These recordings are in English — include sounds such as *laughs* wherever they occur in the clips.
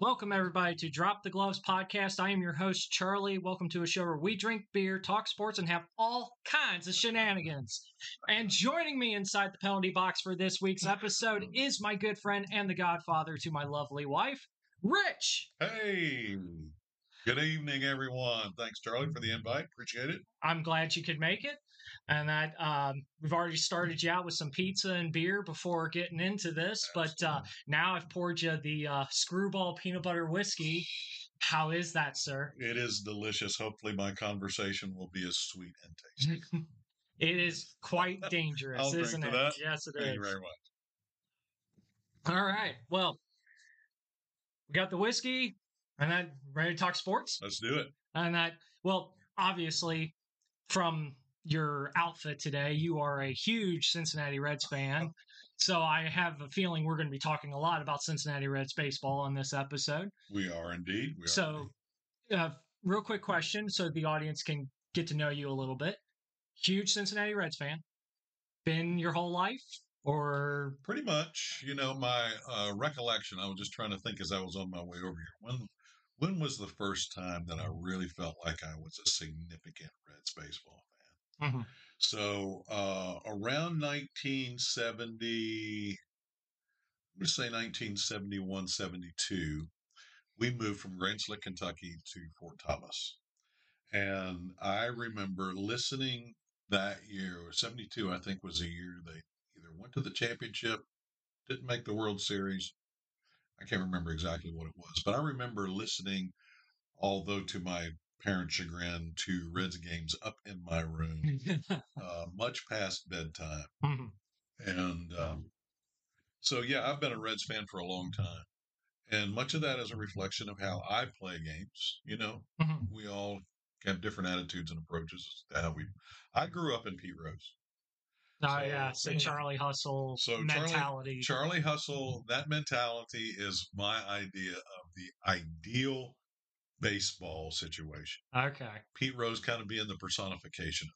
Welcome, everybody, to Drop the Gloves podcast. I am your host, Charlie. Welcome to a show where we drink beer, talk sports, and have all kinds of shenanigans. And joining me inside the penalty box for this week's episode *laughs* is my good friend and the godfather to my lovely wife, Rich. Hey, good evening, everyone. Thanks, Charlie, for the invite. Appreciate it. I'm glad you could make it. And that um, we've already started you out with some pizza and beer before getting into this, but uh, now I've poured you the uh, Skrewball peanut butter whiskey. How is that, sir? It is delicious. Hopefully, my conversation will be as sweet and tasty. *laughs* it is quite dangerous, isn't it? that. Yes, it Thank is. you very much. All right. Well, we got the whiskey, and then ready to talk sports. Let's do it. And that, well, obviously, from your outfit today, you are a huge Cincinnati Reds fan. So I have a feeling we're going to be talking a lot about Cincinnati Reds baseball on this episode. We are indeed. We are So, uh, real quick question so the audience can get to know you a little bit. Huge Cincinnati Reds fan. Been your whole life? Or pretty much. You know, my uh, recollection. I was just trying to think as I was on my way over here. When when was the first time that I really felt like I was a significant Reds baseball Mhm. So uh, around 1970, I'm going to say 1971, 72, we moved from Grants Lick, Kentucky to Fort Thomas. And I remember listening that year, 72, I think was a year they either went to the championship, didn't make the World Series. I can't remember exactly what it was, but I remember listening, although to my parents' chagrin, to Reds games up in my room, *laughs* uh, much past bedtime. Mhm. And um, so, yeah, I've been a Reds fan for a long time. And much of that is a reflection of how I play games. You know, Mhm. we all have different attitudes and approaches to how we. I grew up in Pete Rose. Oh So- yeah, so Charlie Hustle So Charlie- mentality. Charlie Hustle, that mentality is my idea of the ideal baseball situation. okay. Pete Rose kind of being the personification of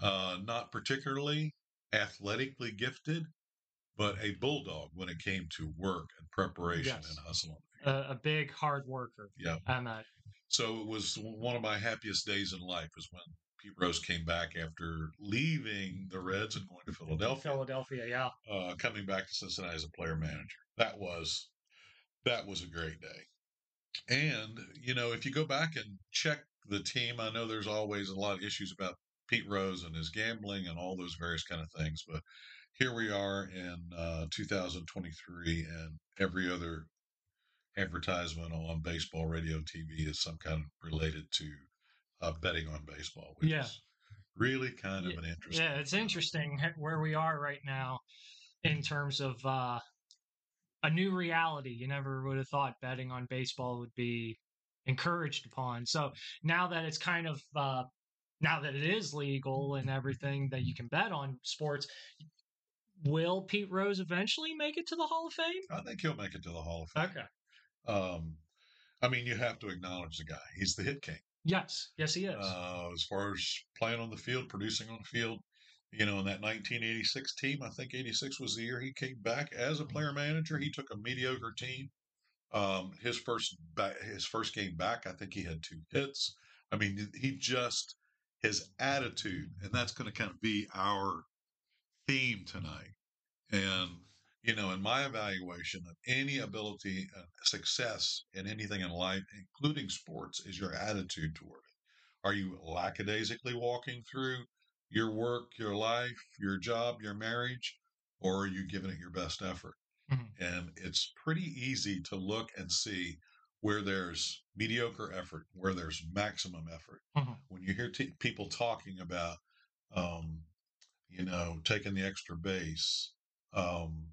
that. Uh, not particularly athletically gifted, but a bulldog when it came to work and preparation Yes. and hustle. A, a big hard worker. Yep. And that. So it was one of my happiest days in life was when Pete Rose came back after leaving the Reds and going to Philadelphia. Philadelphia, yeah. uh, coming back to Cincinnati as a player manager. That was that was a great day. And you know, if you go back and check the team, I know there's always a lot of issues about Pete Rose and his gambling and all those various kind of things, but here we are in uh, 2023, and every other advertisement on baseball radio, TV is some kind of related to uh, betting on baseball, which Yeah. is really kind of an interesting. Yeah, it's interesting where we are right now in terms of uh, a new reality. You never would have thought betting on baseball would be encouraged upon. So now that it's kind of uh, now that it is legal and everything that you can bet on sports, will Pete Rose eventually make it to the Hall of Fame? I think he'll make it to the Hall of Fame. Okay. Um, I mean, you have to acknowledge the guy. He's the hit king. Yes. Yes, he is. Uh, as far as playing on the field, producing on the field, you know, in that 1986 team, I think 86 was the year he came back as a player manager. He took a mediocre team. Um, his first back, his first game back, I think he had two hits. I mean, he just his attitude, and that's going to kind of be our theme tonight. And you know, in my evaluation of any ability, uh, success in anything in life, including sports, is your attitude toward it. Are you lackadaisically walking through your work, your life, your job, your marriage, or are you giving it your best effort? Mhm. And it's pretty easy to look and see where there's mediocre effort, where there's maximum effort. Mhm. When you hear t- people talking about, um, you know, taking the extra base, um,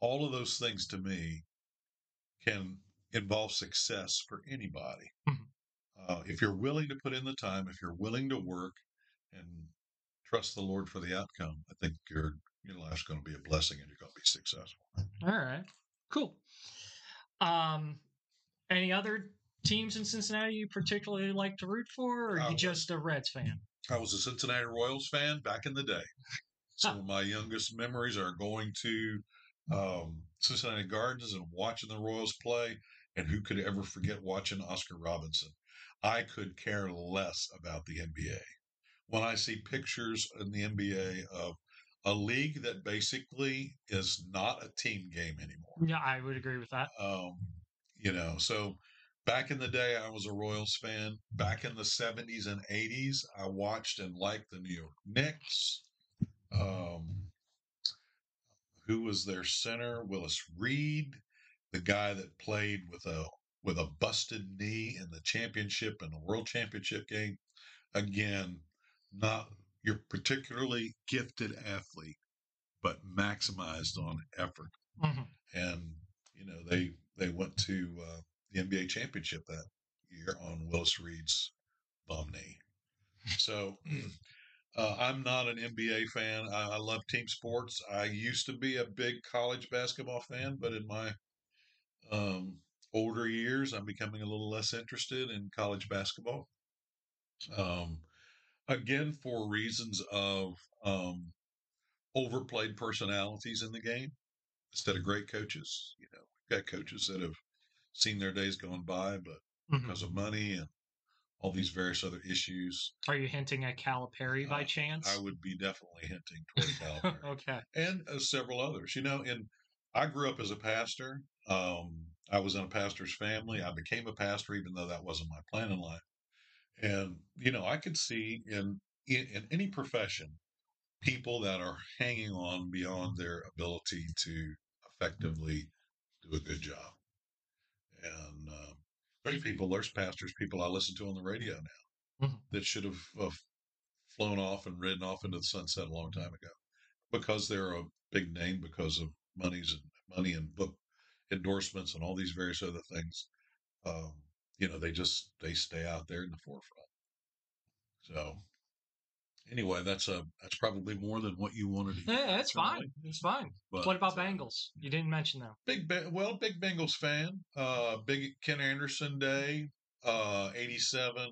all of those things to me can involve success for anybody. Mhm. Uh, if you're willing to put in the time, if you're willing to work and trust the Lord for the outcome, I think your your life's going to be a blessing and you're going to be successful. All right. Cool. Um, any other teams in Cincinnati you particularly like to root for, or are you would- just a Reds fan? I was a Cincinnati Royals fan back in the day. Some of *laughs* my youngest memories are going to um, Cincinnati Gardens and watching the Royals play. And who could ever forget watching Oscar Robinson? I could care less about the NBA. When I see pictures in the NBA of a league that basically is not a team game anymore. Yeah, I would agree with that. Um, you know, so back in the day, I was a Royals fan. Back in the 70s and 80s, I watched and liked the New York Knicks. Um, who was their center? Willis Reed, the guy that played with a with a busted knee in the championship and the world championship game. Again, not your particularly gifted athlete, but maximized on effort. Mhm. And you know they they went to uh, the NBA championship that year on Willis Reed's bum knee. So *clears throat* uh, I'm not an NBA fan. I, I love team sports. I used to be a big college basketball fan, but in my um, older years, I'm becoming a little less interested in college basketball. Um, again, for reasons of um, overplayed personalities in the game instead of great coaches. You know, we've got coaches that have seen their days going by, but Mhm. because of money and all these various other issues, Are you hinting at Calipari by chance? I would be definitely hinting *laughs* toward Calipari okay. and uh, several others. You know, and I grew up as a pastor. Um, I was in a pastor's family. I became a pastor, even though that wasn't my plan in life. And you know, I could see in in, in any profession people that are hanging on beyond their ability to effectively do a good job. And um, there's people, there's pastors, people I listen to on the radio now Mhm. that should have uh, flown off and ridden off into the sunset a long time ago because they're a big name because of monies and money and book endorsements and all these various other things. Um, you know, they just they stay out there in the forefront. So anyway, that's a that's probably more than what you wanted to hear. Yeah, that's fine. It's fine. But, what about uh, Bengals? You didn't mention them. Big Ben- well, big Bengals fan. Uh, big Ken Anderson day. Uh, eighty seven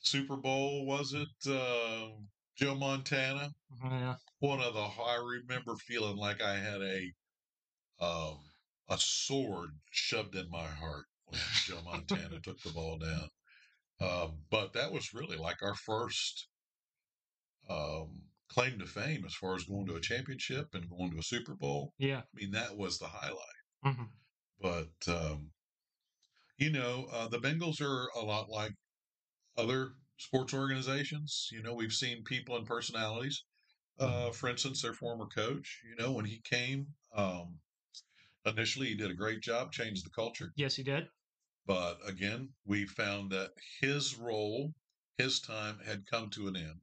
Super Bowl was it? Uh, Joe Montana. Yeah. One of the I remember feeling like I had a um, a sword shoved in my heart Joe Montana took the ball down. Um, but that was really like our first um, claim to fame as far as going to a championship and going to a Super Bowl. Yeah. I mean, that was the highlight. hmm But um, you know, uh, the Bengals are a lot like other sports organizations. You know, we've seen people and personalities. Uh, for instance, their former coach. You know, when he came, um, initially he did a great job, changed the culture. Yes, he did. But again, we found that his role, his time had come to an end,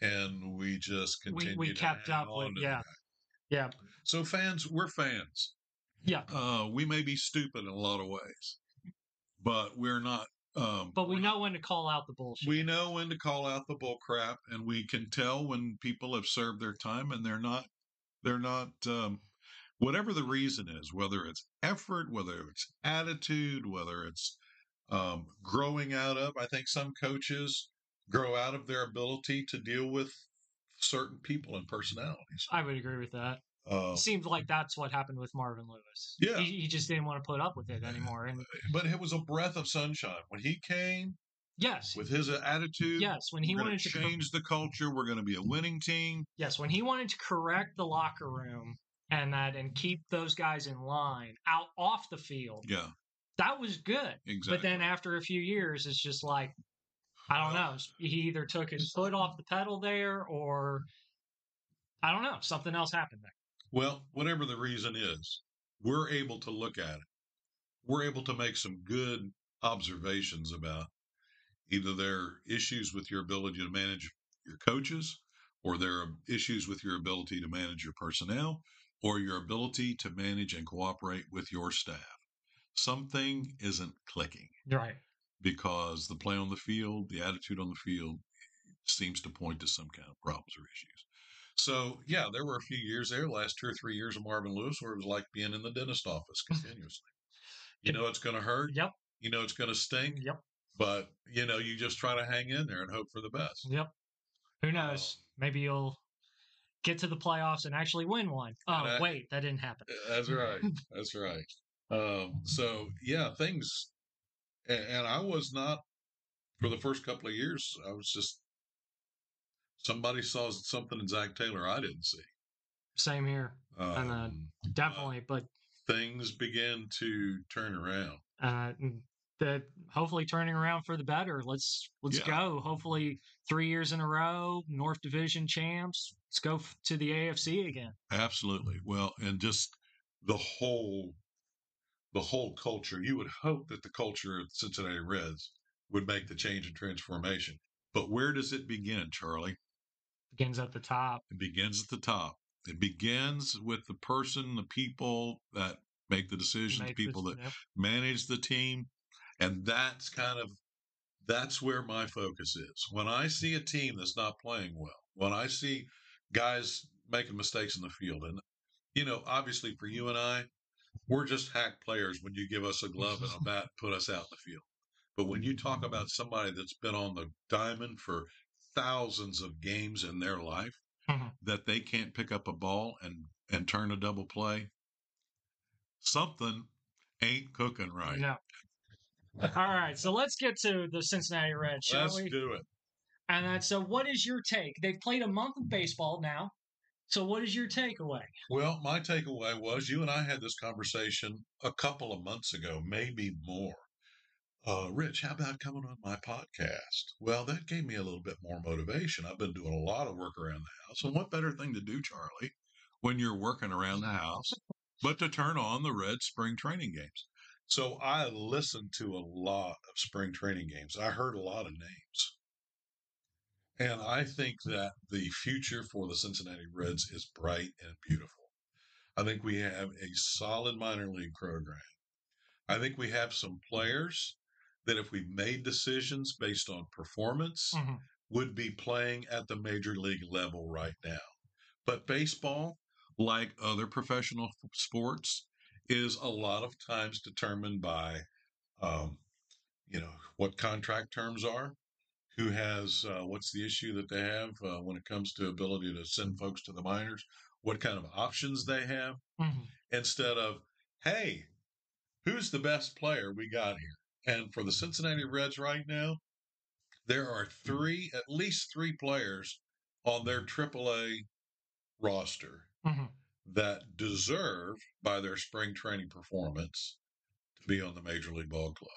and we just We- we continued. to kept up with- yeah. Yeah. So fans, we're fans. Yeah. Uh, we may be stupid in a lot of ways, but we're not. Um, But we know when to call out the bullshit. we know when to call out the bull crap, and we can tell when people have served their time and they're not. They're not. Um, whatever the reason is, whether it's effort, whether it's attitude, whether it's um, growing out of. I think some coaches grow out of their ability to deal with certain people and personalities. I would agree with that. It seems like that's what happened with Marvin Lewis. Yeah. He, he just didn't want to put up with it anymore. And but it was a breath of sunshine when he came yes, with his attitude. yes, when he wanted to change the culture. We're going to be a winning team. yes, when he wanted to correct the locker room and that and keep those guys in line out off the field, Yeah, that was good. exactly. But then after a few years, it's just like I don't know. He either took his foot off the pedal there, or I don't know. Something else happened there. Well, whatever the reason is, we're able to look at it. We're able to make some good observations about either there are issues with your ability to manage your coaches, or there are issues with your ability to manage your personnel, or your ability to manage and cooperate with your staff. Something isn't clicking Right. because the play on the field, the attitude on the field seems to point to some kind of problems or issues. So, yeah, there were a few years there, last two or three years of Marvin Lewis, where it was like being in the dentist office *laughs* continuously. You know it's going to hurt. Yep. You know it's going to sting. Yep. But, you know, you just try to hang in there and hope for the best. Yep. Who um, knows? Maybe you'll get to the playoffs and actually win one. Oh, I- wait, that didn't happen. That's right. That's right. Um, so yeah, things, and, and I was not for the first couple of years. I was just somebody saw something in Zac Taylor I didn't see. Same here, and uh, Um, definitely. But things began to turn around. uh, the hopefully turning around for the better. Let's let's Yeah. go. Hopefully, three years in a row, North Division champs. Let's go f- to the AFC again. Absolutely. Well, and just the whole the whole culture. You would hope that the culture of Cincinnati Reds would make the change and transformation. But where does it begin, Charlie? Begins at the top. It begins at the top. It begins with the person, the people that make the decisions, Make this- people that yep. manage the team. And that's kind of that's where my focus is. When I see a team that's not playing well, when I see guys making mistakes in the field, and you know, obviously for you and I, we're just hack players when you give us a glove and a bat and put us out in the field. But when you talk about somebody that's been on the diamond for thousands of games in their life, Mhm. that they can't pick up a ball and and turn a double play, something ain't cooking right. No. All right, so let's get to the Cincinnati Reds, shall Let's we? do it. And then, so what is your take? They've played a month of baseball now. So what is your takeaway? Well, my takeaway was you and I had this conversation a couple of months ago, maybe more. Uh, Rich, how about coming on my podcast? Well, that gave me a little bit more motivation. I've been doing a lot of work around the house. And what better thing to do, Charlie, when you're working around the house, but to turn on the Red Spring training games? So I listened to a lot of spring training games. I heard a lot of names. And I think that the future for the Cincinnati Reds is bright and beautiful. I think we have a solid minor league program. I think we have some players that, if we made decisions based on performance, Mhm. would be playing at the major league level right now. But baseball, like other professional sports, is a lot of times determined by, um, you know, what contract terms are, who has uh, what's the issue that they have uh, when it comes to ability to send folks to the minors, what kind of options they have, Mhm. instead of, hey, who's the best player we got here? And for the Cincinnati Reds right now, there are three, at least three players on their AAA roster Mhm. That deserve, by their spring training performance, to be on the Major League Ball Club.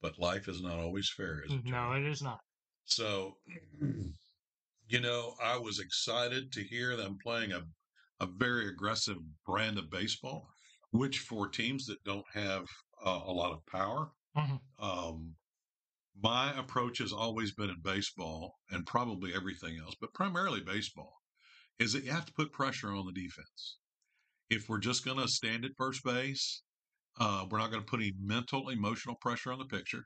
But life is not always fair, is it? No, it is not. So, you know, I was excited to hear them playing a, a very aggressive brand of baseball, which for teams that don't have uh, a lot of power, Mhm. um, my approach has always been in baseball and probably everything else, but primarily baseball, is that you have to put pressure on the defense. If we're just going to stand at first base, uh, we're not going to put any mental, emotional pressure on the pitcher.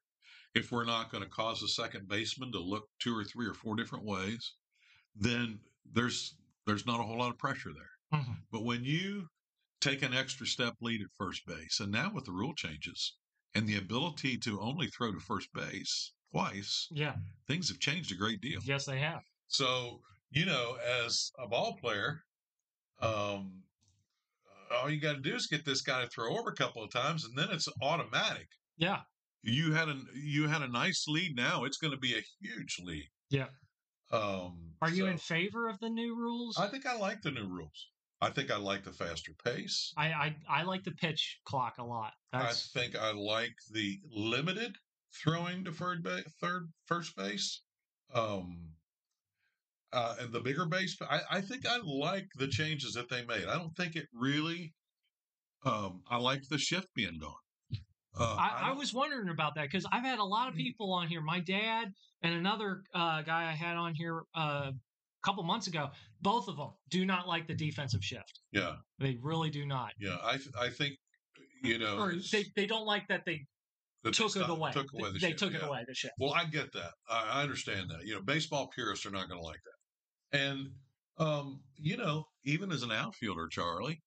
If we're not going to cause the second baseman to look two or three or four different ways, then there's there's not a whole lot of pressure there. Mhm. But when you take an extra step lead at first base, and now with the rule changes and the ability to only throw to first base twice, Yeah. things have changed a great deal. Yes, they have. So, you know, as a ball player, um, all you got to do is get this guy to throw over a couple of times, and then it's automatic. Yeah. You had a you had a nice lead. Now it's going to be a huge lead. Yeah. Um, Are you so in favor of the new rules? I think I like the new rules. I think I like the faster pace. I, I I like the pitch clock a lot. That's I think I like the limited throwing to third, third first base. Um, uh, and the bigger base. I, I think I like the changes that they made. I don't think it really. Um, I like the shift being gone. Uh, I, I don't- was wondering about that because I've had a lot of people on here. My dad and another uh, guy I had on here uh, a couple months ago. Both of them do not like the defensive shift. Yeah, They really do not. yeah. I th- I think you know Or they, they don't like that they that they took it away. Took away the they shift, took yeah. it away. The shift. Well, I get that. I, I understand that. You know, baseball purists are not going to like that. And, um, you know, even as an outfielder, Charlie,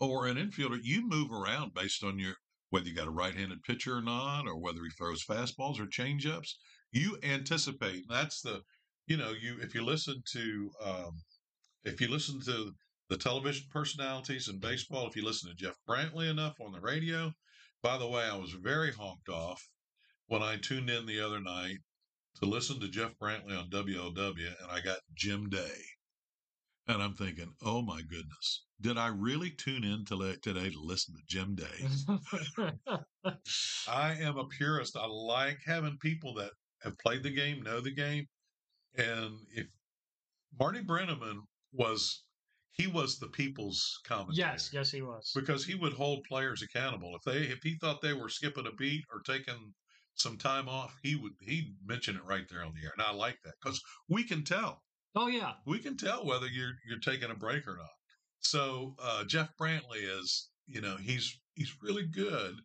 or an infielder, you move around based on your whether you got a right-handed pitcher or not, or whether he throws fastballs or changeups. You anticipate. That's the, you know, you if you listen to, um, if you listen to the television personalities in baseball, if you listen to Jeff Brantley enough on the radio, By the way, I was very honked off when I tuned in the other night to listen to Jeff Brantley on WLW, and I got Jim Day. And I'm thinking, oh my goodness, did I really tune in to today to listen to Jim Day? *laughs* I am a purist. I like having people that have played the game, know the game. And if Marty Brennaman was, he was the people's commentator. yes, yes, he was. Because he would hold players accountable. If they, if he thought they were skipping a beat or taking some time off, he would, he'd mention it right there on the air. And I like that because we can tell. Oh yeah, we can tell whether you're you're taking a break or not. So uh, Jeff Brantley is, you know, he's he's really good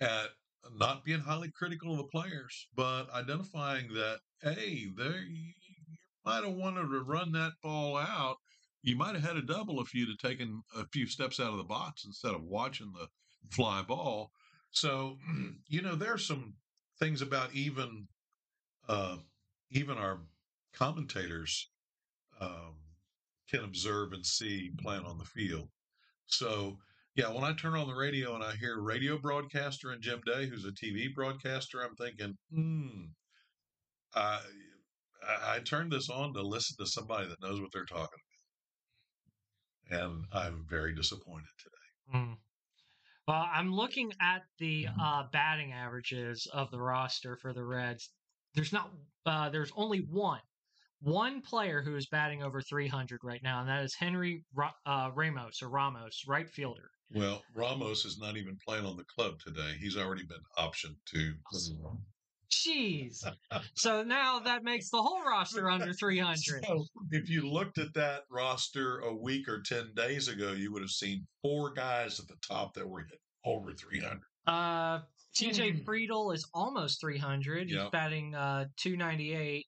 at not being highly critical of the players, but identifying that hey, there you might have wanted to run that ball out. You might have had a double if you'd have taken a few steps out of the box instead of watching the fly ball. So, *clears throat* you know, there's some things about even uh, even our commentators um, can observe and see playing on the field. So, yeah, when I turn on the radio and I hear radio broadcaster and Jim Day, who's a TV broadcaster, I'm thinking, hmm, I, I turned this on to listen to somebody that knows what they're talking about. And I'm very disappointed today. Mm. Well, I'm looking at the uh, batting averages of the roster for the Reds. There's not, uh, there's only one one player who is batting over 300 right now, and that is Henry uh, Ramos or Ramos, right fielder. Well, Ramos is not even playing on the club today. He's already been optioned to. Jeez. *laughs* so now that makes the whole roster under 300. *laughs* So if you looked at that roster a week or 10 days ago, you would have seen four guys at the top that were over 300. Uh, TJ Friedl is almost 300. He's yep. batting uh, 298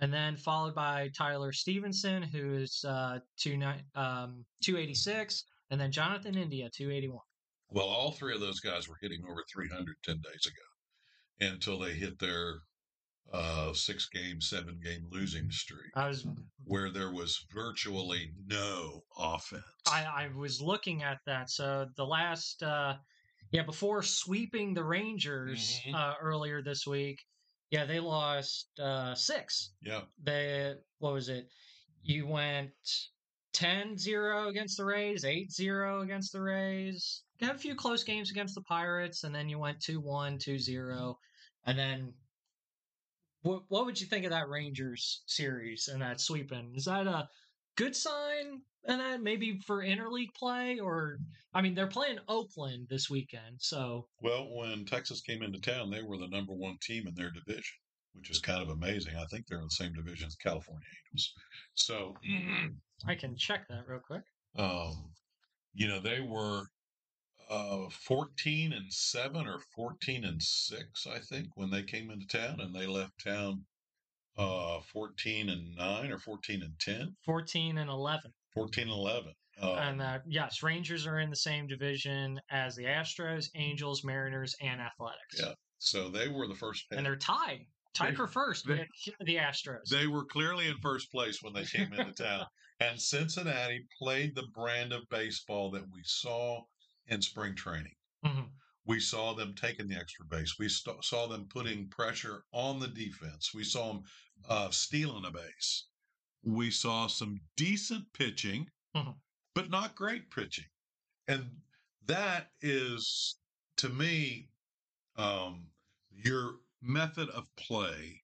and then followed by Tyler Stephenson, who is uh, two um, 286, and then Jonathan India, 281. Well, all three of those guys were hitting over 300 10 days ago until they hit their uh, six game, seven game losing streak, was, where there was virtually no offense. I, I was looking at that. So the last, uh, yeah, before sweeping the Rangers mm-hmm. uh, earlier this week, yeah, they lost uh, six. Yeah. They what was it? You went 10-0 against the Rays, 8-0 against the Rays. Had a few close games against the Pirates, and then you went 2-1, 2-0. And then what what would you think of that Rangers series and that sweeping? Is that a good sign and that maybe for interleague play or I mean they're playing Oakland this weekend, so well when Texas came into town, they were the number one team in their division, which is kind of amazing. I think they're in the same division as California Angels. So I can check that real quick. Um, you know they were uh, 14 and 7 or 14 and 6 i think when they came into town and they left town uh 14 and 9 or 14 and 10 14 and 11 14 and 11 uh, and uh, yes rangers are in the same division as the astros angels mariners and athletics. Yeah so they were the first pick. and they're tied tied they, for first they, the astros. they were clearly in first place when they came into town. *laughs* And cincinnati played the brand of baseball that we saw in spring training mm-hmm. We saw them taking the extra base. We st- saw them putting pressure on the defense. We saw them uh, stealing a base. We saw some decent pitching, mm-hmm. but not great pitching. And that is, to me, um, your method of play,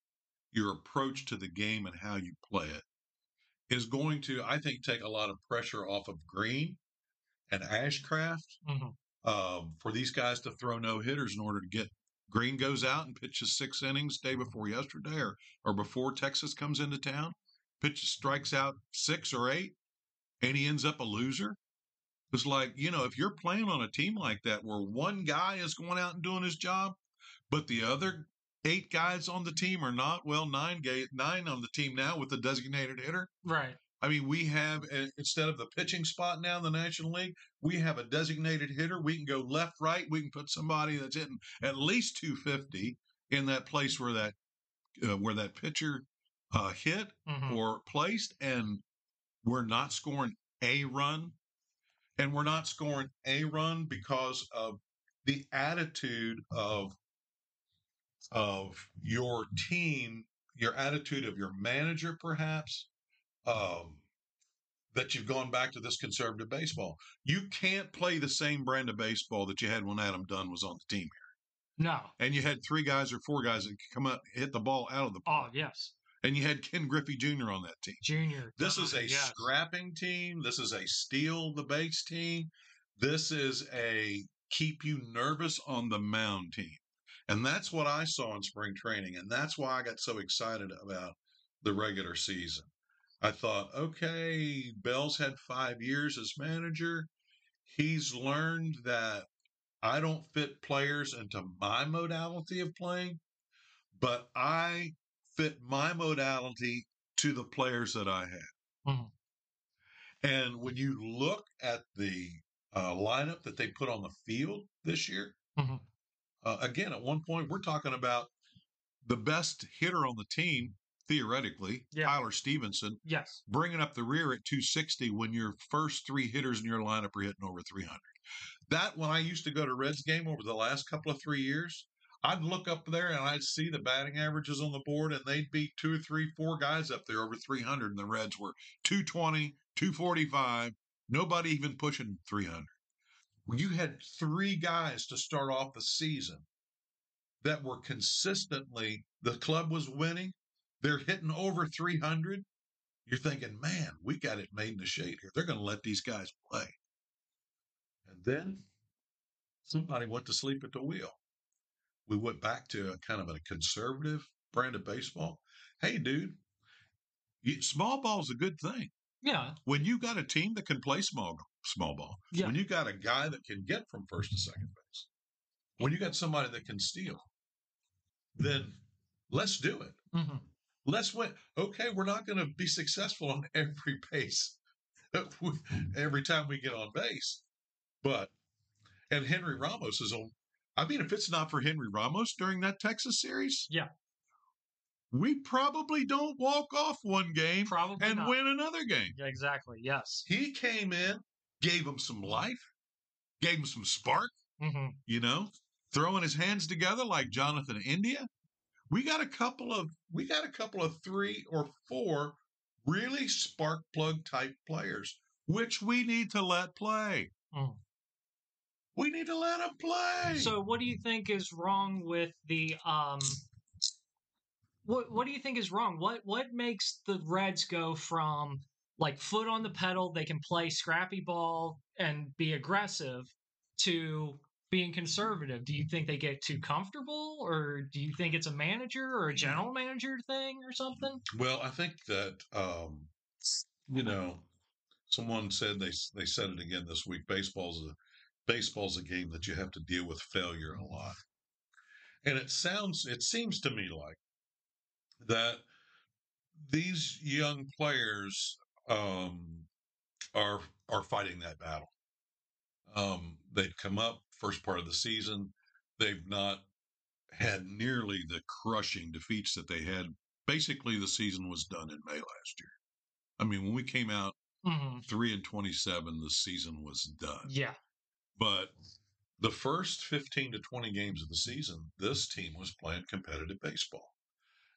your approach to the game and how you play it is going to, I think, take a lot of pressure off of Greene and Ashcraft. Mm-hmm um, for these guys to throw no hitters in order to get Greene goes out and pitches six innings day before yesterday or, or before Texas comes into town, pitches strikes out six or eight, and he ends up a loser. It's like, you know, if you're playing on a team like that where one guy is going out and doing his job, but the other eight guys on the team are not, well, nine, nine on the team now with the designated hitter. Right. I mean, we have instead of the pitching spot now in the National League, we have a designated hitter. We can go left, right. We can put somebody that's hitting at least 250 in that place where that uh, where that pitcher uh, hit mm-hmm. or placed, and we're not scoring a run, and we're not scoring a run because of the attitude of of your team, your attitude of your manager, perhaps, um, that you've gone back to this conservative baseball. You can't play the same brand of baseball that you had when Adam Dunn was on the team here. No. And you had three guys or four guys that could come up, hit the ball out of the Oh, yes. And you had Ken Griffey Jr. on that team. Junior. This is a yes. scrapping team. This is a steal the base team. This is a keep you nervous on the mound team. And that's what I saw in spring training. And that's why I got so excited about the regular season. I thought, okay, Bell's had five years as manager. He's learned that I don't fit players into my modality of playing, but I fit my modality to the players that I had. Mhm. And when you look at the uh, lineup that they put on the field this year, Mhm. uh, again, at one point, we're talking about the best hitter on the team, theoretically, Yeah. Tyler Stephenson, Yes. bringing up the rear at 260 when your first three hitters in your lineup are hitting over 300. That, when I used to go to Reds game over the last couple of three years, I'd look up there and I'd see the batting averages on the board, and they'd be two or three, four guys up there over 300, and the Reds were 220, 245, nobody even pushing 300. When you had three guys to start off the season that were consistently, the club was winning, they're hitting over 300. You're thinking, man, we got it made in the shade here. They're going to let these guys play. And then somebody went to sleep at the wheel. We went back to a kind of a conservative brand of baseball. Hey, dude, you, small ball is a good thing. Yeah. When you got a team that can play small small ball, Yeah. when you got a guy that can get from first to second base, when you got somebody that can steal, then let's do it. hmm Let's win. Okay, we're not going to be successful on *laughs* every base *laughs* every time we get on base, but and Henry Ramos is on. I mean, if it's not for Henry Ramos during that Texas series, Yeah. we probably don't walk off one game Probably and not. win another game. Yeah, exactly. Yes. He came in, gave him some life, gave him some spark. hmm You know, throwing his hands together like Jonathan India. We got a couple of we got a couple of three or four really spark plug type players, which we need to let play. Mm. We need to let them play. So, what do you think is wrong with the um? What What do you think is wrong? What What makes the Reds go from like foot on the pedal, they can play scrappy ball and be aggressive, to being conservative? Do you think they get too comfortable, or do you think it's a manager or a general manager thing or something? Well, I think that um, you know, someone said they they said it again this week. Baseball's a baseball's a game that you have to deal with failure a lot, and it sounds it seems to me like that these young players um, are are fighting that battle. Um, they've come up first part of the season. They've not had nearly the crushing defeats that they had. Basically, the season was done in May last year. I mean, when we came out hmm three and twenty-seven, the season was done. Yeah. But the first fifteen to twenty games of the season, this team was playing competitive baseball,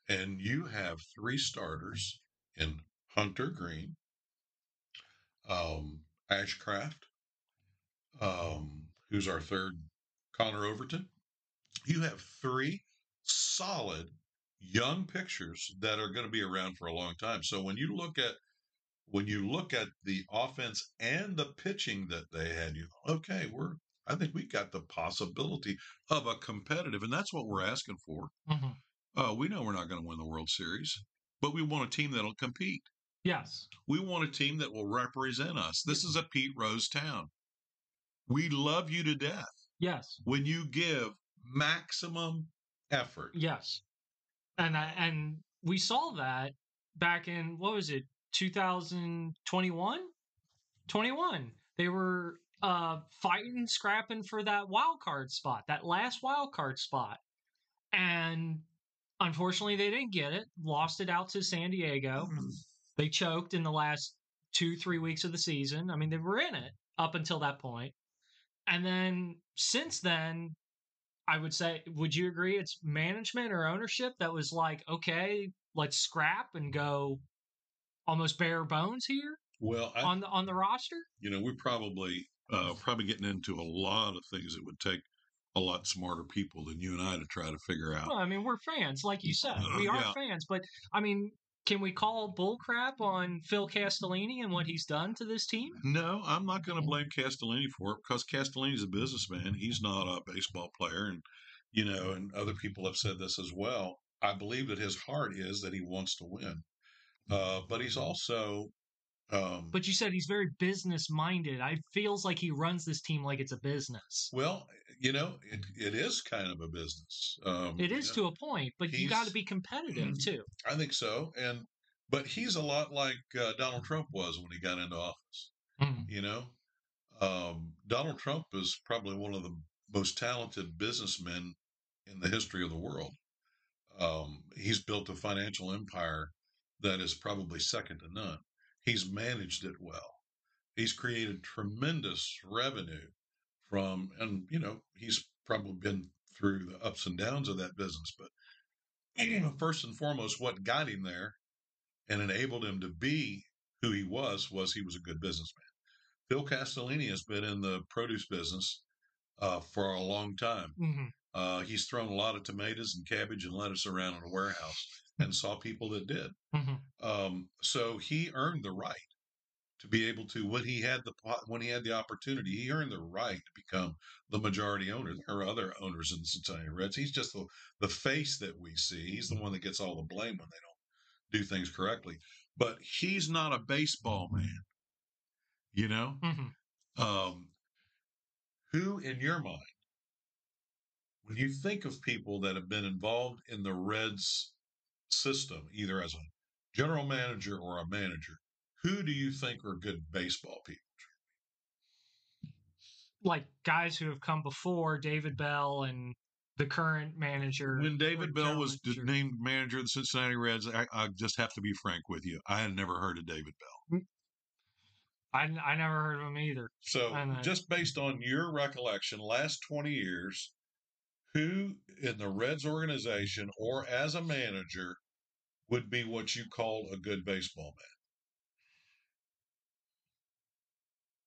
and you have three starters in Hunter Greene, um, Ashcraft, um, who's our third, Connor Overton. You have three solid young pictures that are going to be around for a long time. So when you look at when you look at the offense and the pitching that they had, you okay, we're I think we got the possibility of a competitive, and that's what we're asking for. hmm Uh, we know we're not going to win the World Series, but we want a team that'll compete. Yes. We want a team that will represent us. This is a Pete Rose town. We love you to death Yes. when you give maximum effort. Yes, and I, and we saw that back in what was it, 2021? 21. They were uh fighting, scrapping for that wild card spot, that last wild card spot, and unfortunately they didn't get it. Lost it out to San Diego. They choked in the last two, three weeks of the season. I mean, they were in it up until that point. And then since then, I would say, would you agree it's management or ownership that was like, okay, let's scrap and go almost bare bones here Well, I, on the on the roster? you know, we're probably uh, probably getting into a lot of things that would take a lot smarter people than you and I to try to figure out. Well, I mean, we're fans, like you said, we are Yeah. fans. But I mean, can we call bullcrap on Phil Castellini and what he's done to this team? No, I'm not going to blame Castellini for it because Castellini's a businessman. He's not a baseball player, and you know, and other people have said this as well. I believe that his heart is that he wants to win, uh, but he's also, um, But you said he's very business minded. I feels like he runs this team like it's a business. well, you know, it, it is kind of a business. Um, It is you know, to a point, but you got to be competitive too. I think so, and but he's a lot like uh, Donald Trump was when he got into office. Mm. You know, um, Donald Trump is probably one of the most talented businessmen in the history of the world. Um, he's built a financial empire that is probably second to none. He's managed it well. He's created tremendous revenue from, and you know, he's probably been through the ups and downs of that business. But you know, first and foremost, what got him there and enabled him to be who he was was he was a good businessman. Phil Castellini has been in the produce business uh, for a long time. hmm Uh, he's thrown a lot of tomatoes and cabbage and lettuce around in a warehouse and saw people that did. hmm Um, so he earned the right to be able to when he had the when he had the opportunity, he earned the right to become the majority owner. There are other owners in the Cincinnati Reds. He's just the the face that we see. He's the one that gets all the blame when they don't do things correctly. But he's not a baseball man. You know, hmm um, who in your mind, when you think of people that have been involved in the Reds system, either as a general manager or a manager, who do you think are good baseball people? Like guys who have come before David Bell and the current manager. When David Bell was manager. named manager of the Cincinnati Reds, I, I just have to be frank with you. I had never heard of David Bell. Mm. I, I never heard of him either. So, just based on your recollection, last 20 years, who in the Reds organization or as a manager would be what you call a good baseball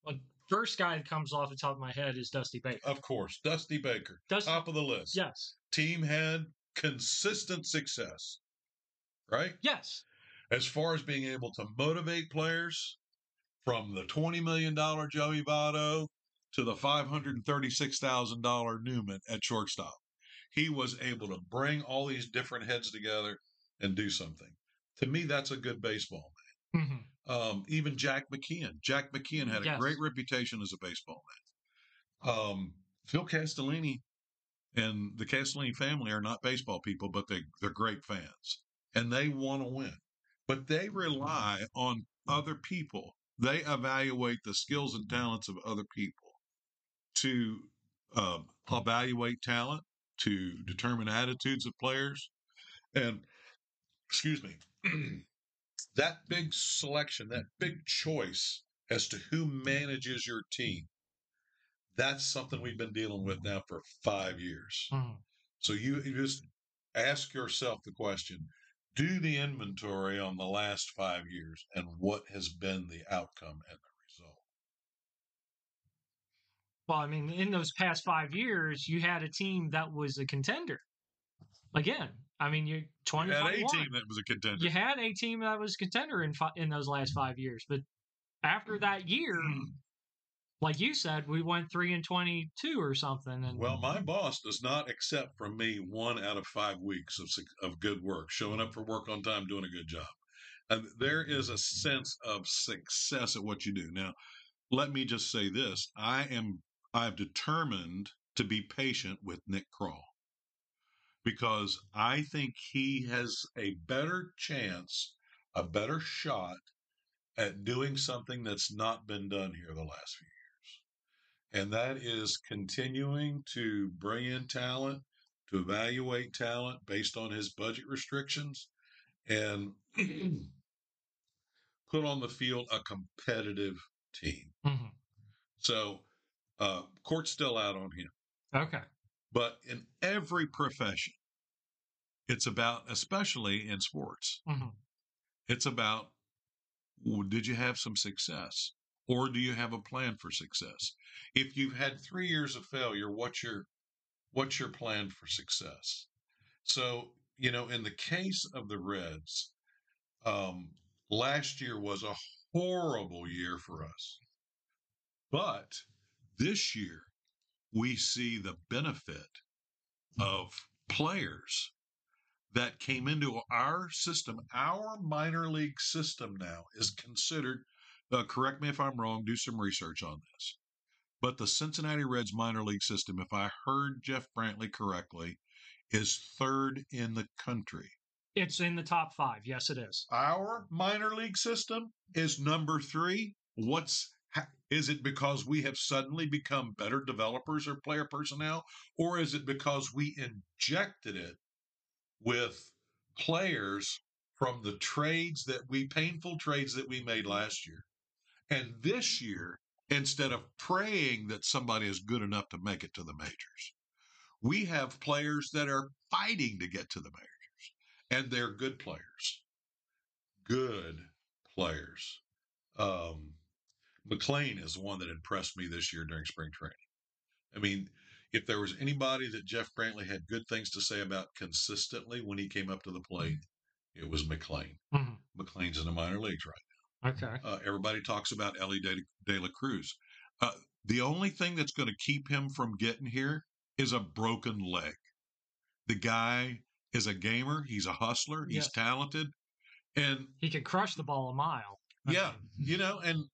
man? Well, first guy that comes off the top of my head is Dusty Baker. Of course, Dusty Baker, Dusty, top of the list. yes, Team had consistent success, right? yes. As far as being able to motivate players from the $20 million Joey Votto to the $536,000 Newman at shortstop. He was able to bring all these different heads together and do something. To me, that's a good baseball man. Um, even Jack McKeon. Jack McKeon had a Yes. great reputation as a baseball man. Um, Phil Castellini and the Castellini family are not baseball people, but they, they're great fans and they want to win. But they rely on other people. They evaluate the skills and talents of other people to um, evaluate talent, to determine attitudes of players. And, excuse me, *clears throat* that big selection, that big choice as to who manages your team, that's something we've been dealing with now for five years. hmm So you, you just ask yourself the question do the inventory on the last five years and what has been the outcome and the result. Well, I mean, in those past five years, you had a team that was a contender. Again, I mean, you You twenty had a team that was a contender. You had a team that was a contender in fi- in those last five years, but after that year, Mm. like you said, we went three and twenty two or something. And Well, my boss does not accept from me one out of five weeks of of good work, showing up for work on time, doing a good job. And there is a sense of success at what you do. Now, let me just say this: I am I've determined to be patient with Nick Krall because I think he has a better chance, a better shot at doing something that's not been done here the last few years. And that is continuing to bring in talent, to evaluate talent based on his budget restrictions, and *clears throat* put on the field a competitive team. Mhm. So Uh, court's still out on him. Okay. But in every profession, it's about, especially in sports, Mhm. it's about well, did you have some success or do you have a plan for success? If you've had three years of failure, what's your what's your plan for success? So, you know, in the case of the Reds, um, last year was a horrible year for us. But this year, we see the benefit of players that came into our system. Our minor league system now is considered, uh, correct me if I'm wrong, do some research on this. But the Cincinnati Reds minor league system, if I heard Jeff Brantley correctly, is third in the country. It's in the top five. Yes, it is. Our minor league system is number three. What's ha- is it because we have suddenly become better developers or player personnel, or is it because we injected it with players from the trades that we painful trades that we made last year, and this year instead of praying that somebody is good enough to make it to the majors, we have players that are fighting to get to the majors, and they're good players good players. Um, McLain is the one that impressed me this year during spring training. I mean, if there was anybody that Jeff Brantley had good things to say about consistently when he came up to the plate, it was McLain. Mhm. McLain's in the minor leagues right Okay. now. Uh, everybody talks about Elly De, De La Cruz. Uh, the only thing that's going to keep him from getting here is a broken leg. The guy is a gamer. He's a hustler. He's Yes. talented. And He can crush the ball a mile. I yeah, mean, *laughs* you know, and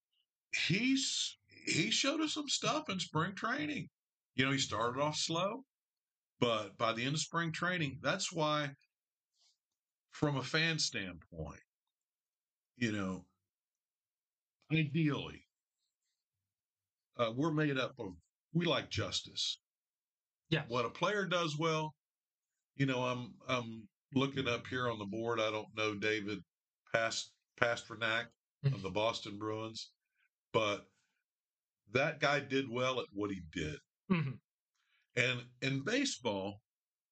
he's he showed us some stuff in spring training. You know, he started off slow, but by the end of spring training, that's why, from a fan standpoint, you know, ideally, uh, we're made up of we like justice. Yeah. What a player does well, you know, I'm I'm looking up here on the board. I don't know David Past Pastrnak of the Boston Bruins, but that guy did well at what he did. Mhm. And in baseball,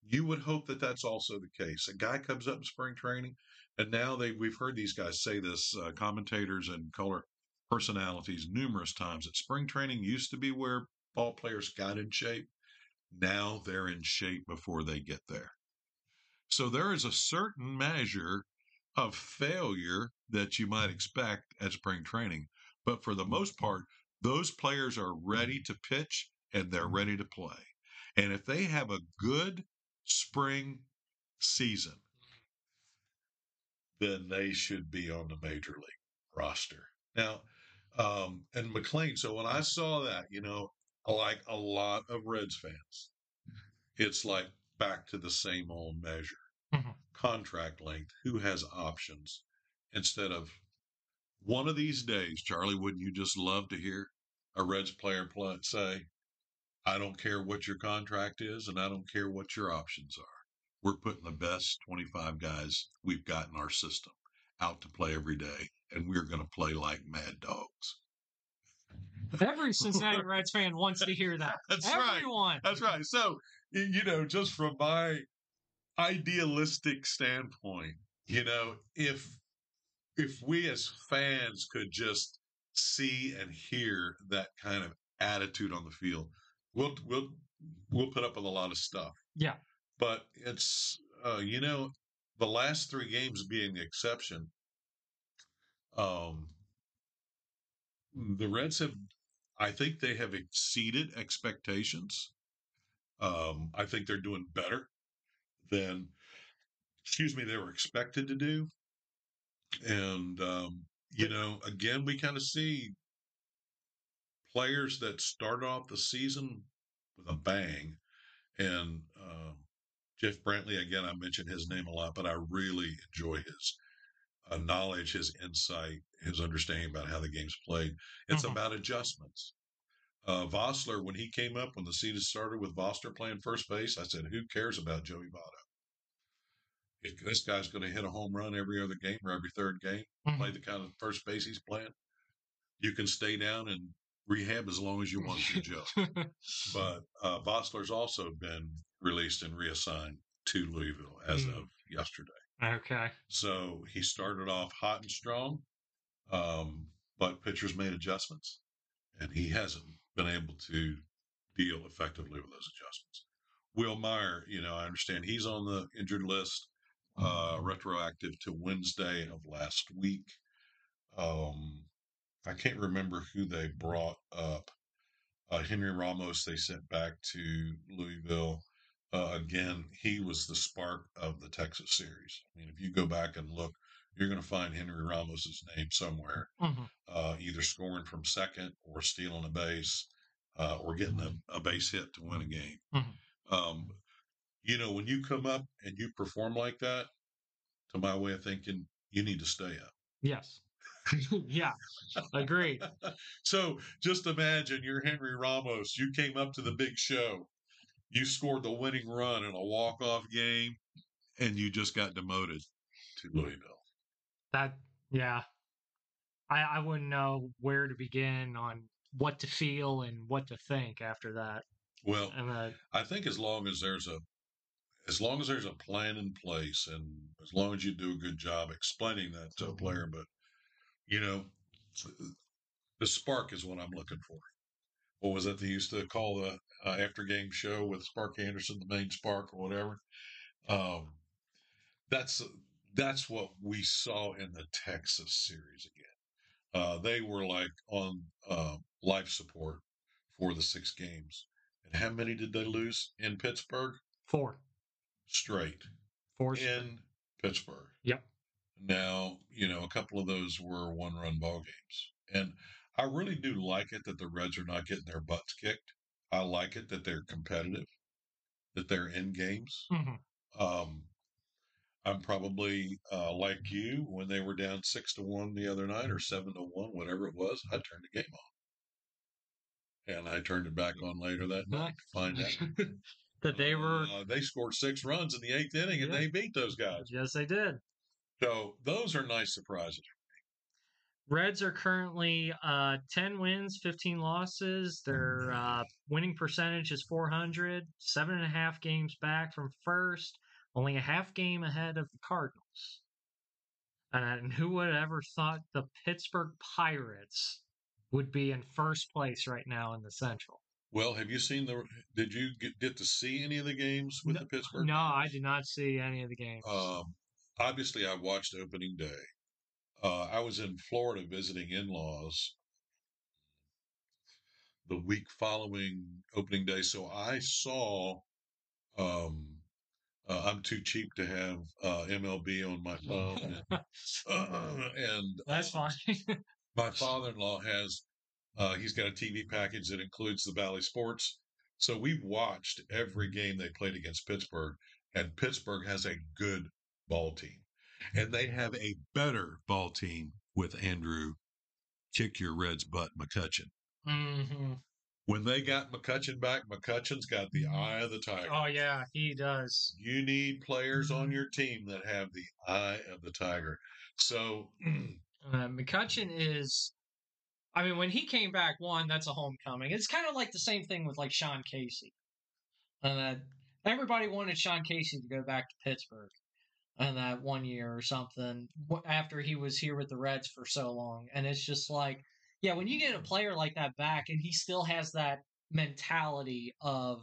you would hope that that's also the case. A guy comes up in spring training, and now they we've heard these guys say this, uh, commentators and color personalities numerous times. That spring training used to be where ball players got in shape. Now they're in shape before they get there. So there is a certain measure of failure that you might expect at spring training. But for the most part, those players are ready to pitch and they're ready to play. And if they have a good spring season, then they should be on the major league roster. Now, um, and McLain, so when I saw that, you know, like a lot of Reds fans, it's like back to the same old measure Mhm. contract length, who has options instead of one of these days, Charlie, wouldn't you just love to hear a Reds player play, say, I don't care what your contract is and I don't care what your options are. We're putting the best 25 guys we've got in our system out to play every day, and we're going to play like mad dogs. Every *laughs* Cincinnati Reds fan wants to hear that. That's right. That's right. So, you know, just from my idealistic standpoint, you know, if if we as fans could just see and hear that kind of attitude on the field, we'll we'll we'll put up with a lot of stuff. Yeah. But it's uh, you know, the last three games being the exception, um the Reds have I think they have exceeded expectations. Um, I think they're doing better than, excuse me, they were expected to do. And, um, you know, again, we kind of see players that start off the season with a bang. And um, Jeff Brantley, again, I mentioned his name a lot, but I really enjoy his uh, knowledge, his insight, his understanding about how the game's played. It's Mhm. about adjustments. Uh, Vosler, when he came up, when the season started with Vosler playing first base, I said, "Who cares about Joey Votto? If this guy's going to hit a home run every other game or every third game, Mhm. play the kind of first base he's playing, you can stay down and rehab as long as you want to, Joe. *laughs* but uh, Vosler's also been released and reassigned to Louisville as Mm. of yesterday. okay. So he started off hot and strong, um, but pitchers made adjustments, and he hasn't been able to deal effectively with those adjustments. Will Meyer, you know, I understand he's on the injured list, uh, retroactive to Wednesday of last week. Um, I can't remember who they brought up. Uh, Henry Ramos, they sent back to Louisville. Uh, again, he was the spark of the Texas series. I mean, if you go back and look, you're going to find Henry Ramos's name somewhere, Mhm. uh, either scoring from second or stealing a base uh, or getting a, a base hit to win a game. Mhm. Um, you know, when you come up and you perform like that, to my way of thinking, you need to stay up. Yes. *laughs* yeah. Agreed. *laughs* So just imagine you're Henry Ramos. You came up to the big show. You scored the winning run in a walk-off game, and you just got demoted to Louisville. That yeah. I I wouldn't know where to begin on what to feel and what to think after that. Well, And uh, I think as long as there's a as long as there's a plan in place and as long as you do a good job explaining that to a player, but you know, the spark is what I'm looking for. What was that they used to call the uh, after game show with Spark Anderson, the main spark or whatever? Um, that's that's what we saw in the Texas series again. Uh, they were like on uh, life support for the six games. And how many did they lose in Pittsburgh? four. Straight Four. in Pittsburgh. Yep. Now, you know, a couple of those were one run ball games. And I really do like it that the Reds are not getting their butts kicked. I like it that they're competitive, that they're in games. Mhm. Um, I'm probably uh, like you when they were down six to one the other night or seven to one, whatever it was. I turned the game on, and I turned it back on later that night to find out *laughs* that they were uh, they scored six runs in the eighth inning and they beat those guys. yes they did. So those are nice surprises. Reds are currently uh, 10 wins, 15 losses. Their uh, winning percentage is 400, seven and a half games back from first, only a half game ahead of the Cardinals. And who would have ever thought the Pittsburgh Pirates would be in first place right now in the Central? Well, have you seen the? Did you get, get to see any of the games with the Pittsburgh? No, I did not see any of the games. Um, obviously, I watched opening day. Uh, I was in Florida visiting in-laws the week following opening day, so I saw. Um, uh, I'm too cheap to have uh, MLB on my phone, and, *laughs* and That's fine. *laughs* my father-in-law has uh, he's got a TV package that includes the Bally Sports. So we watched every game they played against Pittsburgh, and Pittsburgh has a good ball team, and they have a better ball team with Andrew kick your Reds butt McCutchen. hmm When they got McCutchen back, McCutchen's got the eye of the tiger. Oh, yeah, he does. You need players on your team that have the eye of the tiger. So *clears throat* Uh, McCutcheon is, I mean, when he came back, one, that's a homecoming. It's kind of like the same thing with like Sean Casey. And that everybody wanted Sean Casey to go back to Pittsburgh and that one year or something after he was here with the Reds for so long. And it's just like, yeah, when you get a player like that back and he still has that mentality of,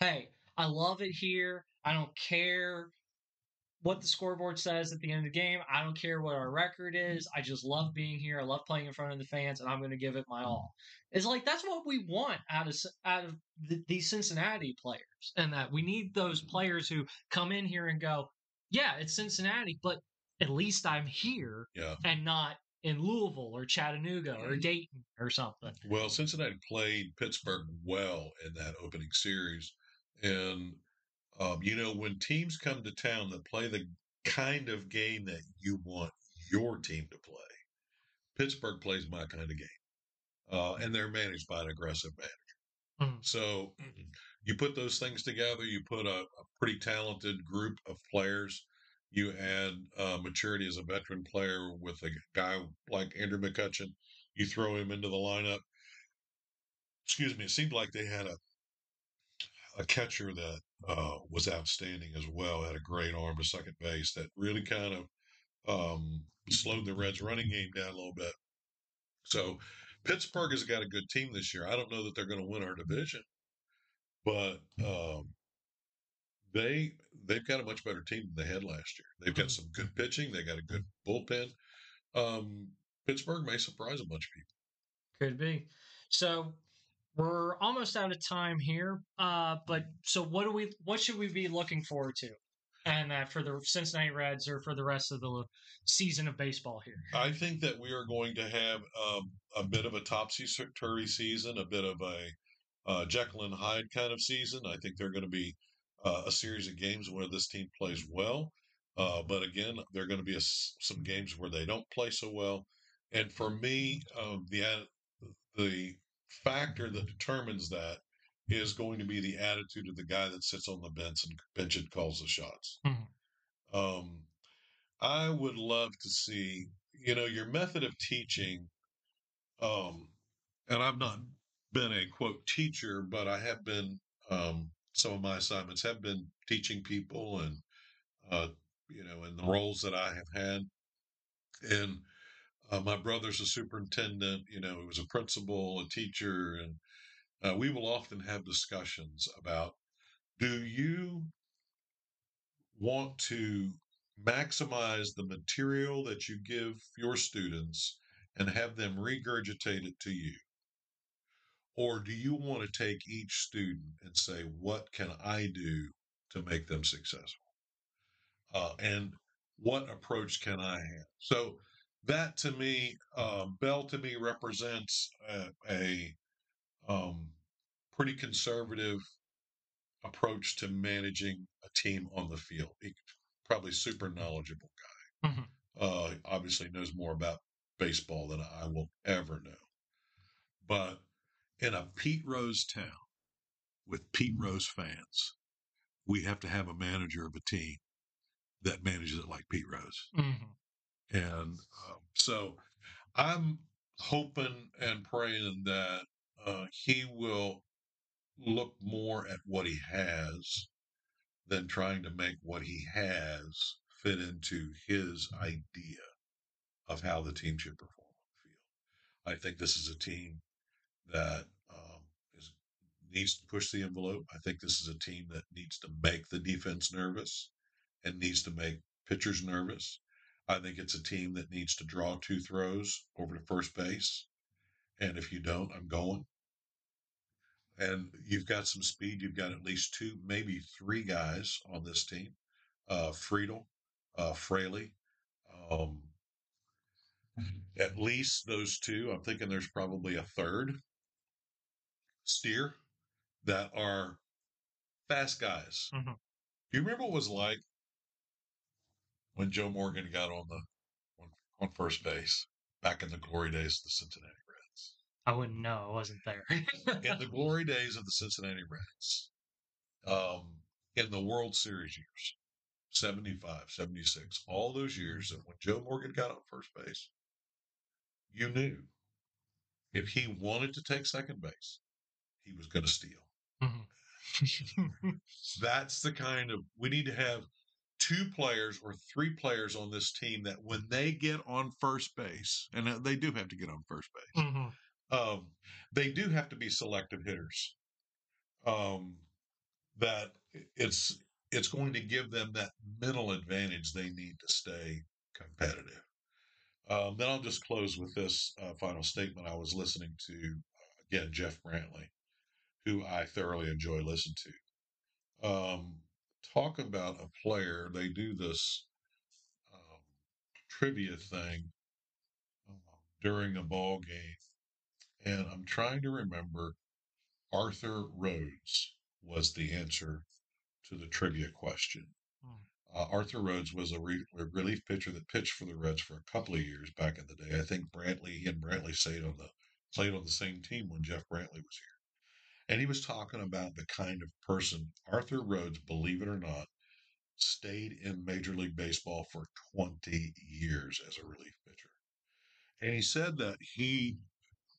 hey, I love it here. I don't care what the scoreboard says at the end of the game. I don't care what our record is. I just love being here. I love playing in front of the fans, and I'm going to give it my mm-hmm. all. It's like that's what we want out of out of the, these Cincinnati players, and that we need those mm-hmm. players who come in here and go, "Yeah, it's Cincinnati, but at least I'm here yeah, and not in Louisville or Chattanooga or mm-hmm. Dayton or something." Well, Cincinnati played Pittsburgh well in that opening series. And, um, you know, when teams come to town that play the kind of game that you want your team to play, Pittsburgh plays my kind of game. Uh, and they're managed by an aggressive manager. Mhm. So you put those things together, you put a, a pretty talented group of players. You add uh, maturity as a veteran player with a guy like Andrew McCutchen. You throw him into the lineup excuse me, it seemed like they had a a catcher that uh, was outstanding as well. Had a great arm to second base that really kind of um, slowed the Reds' running game down a little bit. So Pittsburgh has got a good team this year. I don't know that they're going to win our division, but um, they they've got a much better team than they had last year. They've got some good pitching. They got a good bullpen. Um, Pittsburgh may surprise a bunch of people. Could be. So we're almost out of time here. Uh, but so what do we? What should we be looking forward to? And uh, for the Cincinnati Reds or for the rest of the season of baseball here? I think that we are going to have um, a bit of a topsy turvy season, a bit of a uh, Jekyll and Hyde kind of season. I think they're going to be uh, a series of games where this team plays well. Uh, but again, there are going to be a, some games where they don't play so well. And for me, um, the the factor that determines that is going to be the attitude of the guy that sits on the bench and bench and calls the shots. Mm-hmm. Um, I would love to see, you know, your method of teaching. Um, and I've not been a quote teacher, but I have been. Um, some of my assignments have been teaching people, and uh, you know, in the roles that I have had, and uh, my brother's a superintendent. You know, he was a principal, a teacher, and uh, we will often have discussions about: Do you want to maximize the material that you give your students and have them regurgitate it to you? Or do you want to take each student and say, what can I do to make them successful? Uh, and what approach can I have? So that to me, uh, Bell to me represents a, a um, pretty conservative approach to managing a team on the field. He, probably super knowledgeable guy. Mm-hmm. Uh, obviously knows more about baseball than I will ever know. But in a Pete Rose town with Pete Rose fans, we have to have a manager of a team that manages it like Pete Rose. Mm-hmm. And um, so I'm hoping and praying that uh, he will look more at what he has than trying to make what he has fit into his idea of how the team should perform on the field. I think this is a team that um, is, needs to push the envelope. I think this is a team that needs to make the defense nervous and needs to make pitchers nervous. I think it's a team that needs to draw two throws over to first base. And if you don't, I'm going. And you've got some speed. You've got at least two, maybe three guys on this team. Uh, Friedl, uh, Fraley, um, mm-hmm. at least those two. I'm thinking there's probably a third steer that are fast guys. Mm-hmm. Do you remember what it was like when Joe Morgan got on the on, on first base back in the glory days of the Cincinnati Reds? I wouldn't know. I wasn't there. in the *laughs* glory days of the Cincinnati Reds, um, in the World Series years, 75, 76, all those years that when Joe Morgan got on first base, you knew if he wanted to take second base, he was going to steal. Mm-hmm. *laughs* That's the kind of we need to have two players or three players on this team that when they get on first base, and they do have to get on first base, mm-hmm. um, they do have to be selective hitters. Um, that it's it's going to give them that mental advantage they need to stay competitive. Um, then I'll just close with this uh, final statement. I was listening to uh, again Jeff Brantley, who I thoroughly enjoy listening to. Um, talk about a player, they do this um, trivia thing um, during a ball game, and I'm trying to remember. Arthur Rhodes was the answer to the trivia question. Hmm. Uh, Arthur Rhodes was a, re- a, relief pitcher that pitched for the Reds for a couple of years back in the day. I think Brantley, he and Brantley stayed on the played on the same team when Jeff Brantley was here. And he was talking about the kind of person Arthur Rhodes, believe it or not, stayed in Major League Baseball for 20 years as a relief pitcher. And he said that he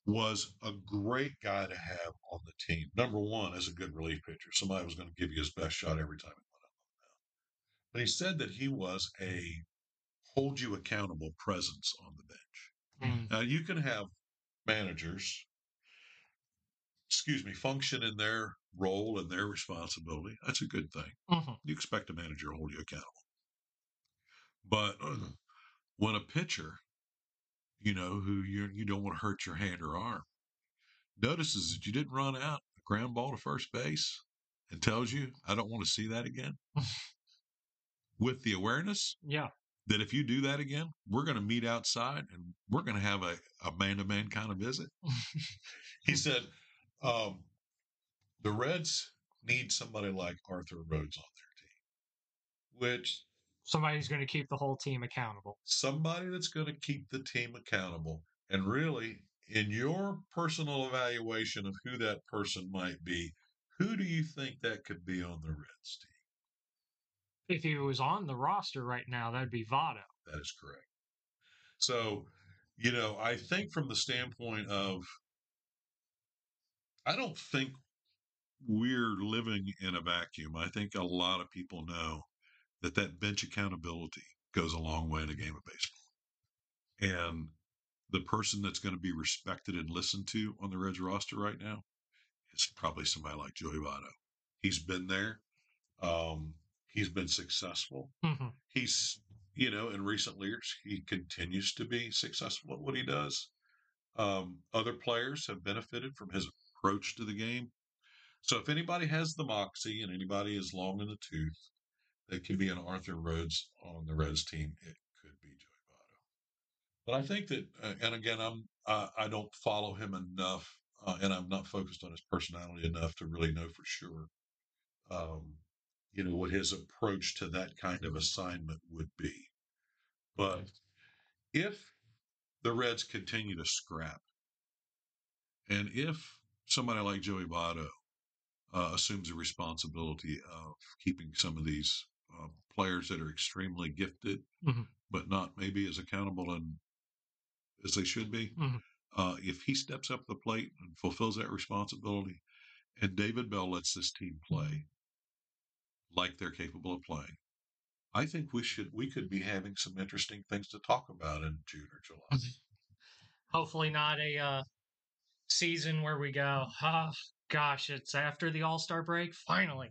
was a great guy to have on the team. Number one, as a good relief pitcher, somebody was going to give you his best shot every time he went up on the mound. But he said that he was a hold you accountable presence on the bench. Mm. Now you can have managers, excuse me, function in their role and their responsibility. That's a good thing. Mhm. You expect a manager to hold you accountable. But *clears throat* when a pitcher, you know, who you you don't want to hurt your hand or arm, notices that you didn't run out a ground ball to first base and tells you, I don't want to see that again. *laughs* With the awareness Yeah. that if you do that again, we're going to meet outside and we're going to have a, a man-to-man kind of visit. *laughs* he said, um, the Reds need somebody like Arthur Rhodes on their team, which Somebody's going to keep the whole team accountable. somebody that's going to keep the team accountable. And really, in your personal evaluation of who that person might be, who do you think that could be on the Reds team? If he was on the roster right now, that'd be Votto. That is correct. So, you know, I think from the standpoint of, I don't think we're living in a vacuum. I think a lot of people know that that bench accountability goes a long way in a game of baseball. And the person that's going to be respected and listened to on the Reds roster right now is probably somebody like Joey Votto. He's been there. Um, he's been successful Mhm. he's you know in recent years he continues to be successful at what he does um, other players have benefited from his approach to the game so if anybody has the moxie and anybody is long in the tooth that could be an arthur rhodes on the reds team it could be joey Votto. but i think that uh, and again i'm uh, i don't follow him enough uh, and i'm not focused on his personality enough to really know for sure um, you know, what his approach to that kind of assignment would be. But if the Reds continue to scrap, and if somebody like Joey Votto uh, assumes the responsibility of keeping some of these uh, players that are extremely gifted, Mhm. but not maybe as accountable and as they should be, Mhm. uh, if he steps up the plate and fulfills that responsibility, and David Bell lets this team play like they're capable of playing, I think we should we could be having some interesting things to talk about in June or July. *laughs* Hopefully, not a uh, season where we go, oh, gosh, it's after the All Star break. Finally.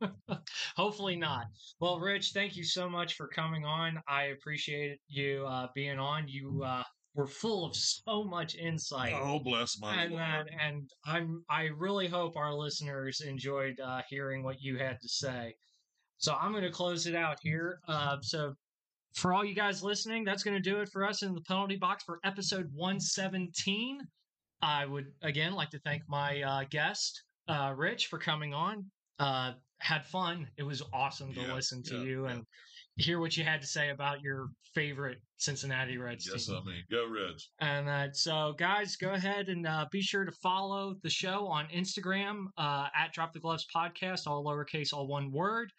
*laughs* Hopefully not. Well, Rich, thank you so much for coming on. I appreciate you uh, being on. You uh, were full of so much insight. Oh, bless my and that, and I'm I really hope our listeners enjoyed uh, hearing what you had to say. So I'm going to close it out here. Uh, so for all you guys listening, that's going to do it for us in the penalty box for episode 117. I would again like to thank my uh, guest, uh, Rich, for coming on. Uh, had fun. It was awesome to Yeah, listen to yeah, you yeah. and hear what you had to say about your favorite Cincinnati Reds Yes, team. I mean, go Reds. And uh, so, guys, go ahead and uh, be sure to follow the show on Instagram uh, at Drop the Gloves Podcast, all lowercase, all one word.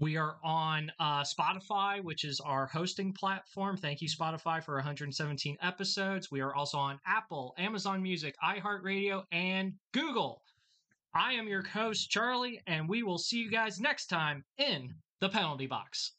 We are on uh, Spotify, which is our hosting platform. Thank you, Spotify, for 117 episodes. We are also on Apple, Amazon Music, iHeartRadio, and Google. I am your host, Charlie, and we will see you guys next time in the penalty box.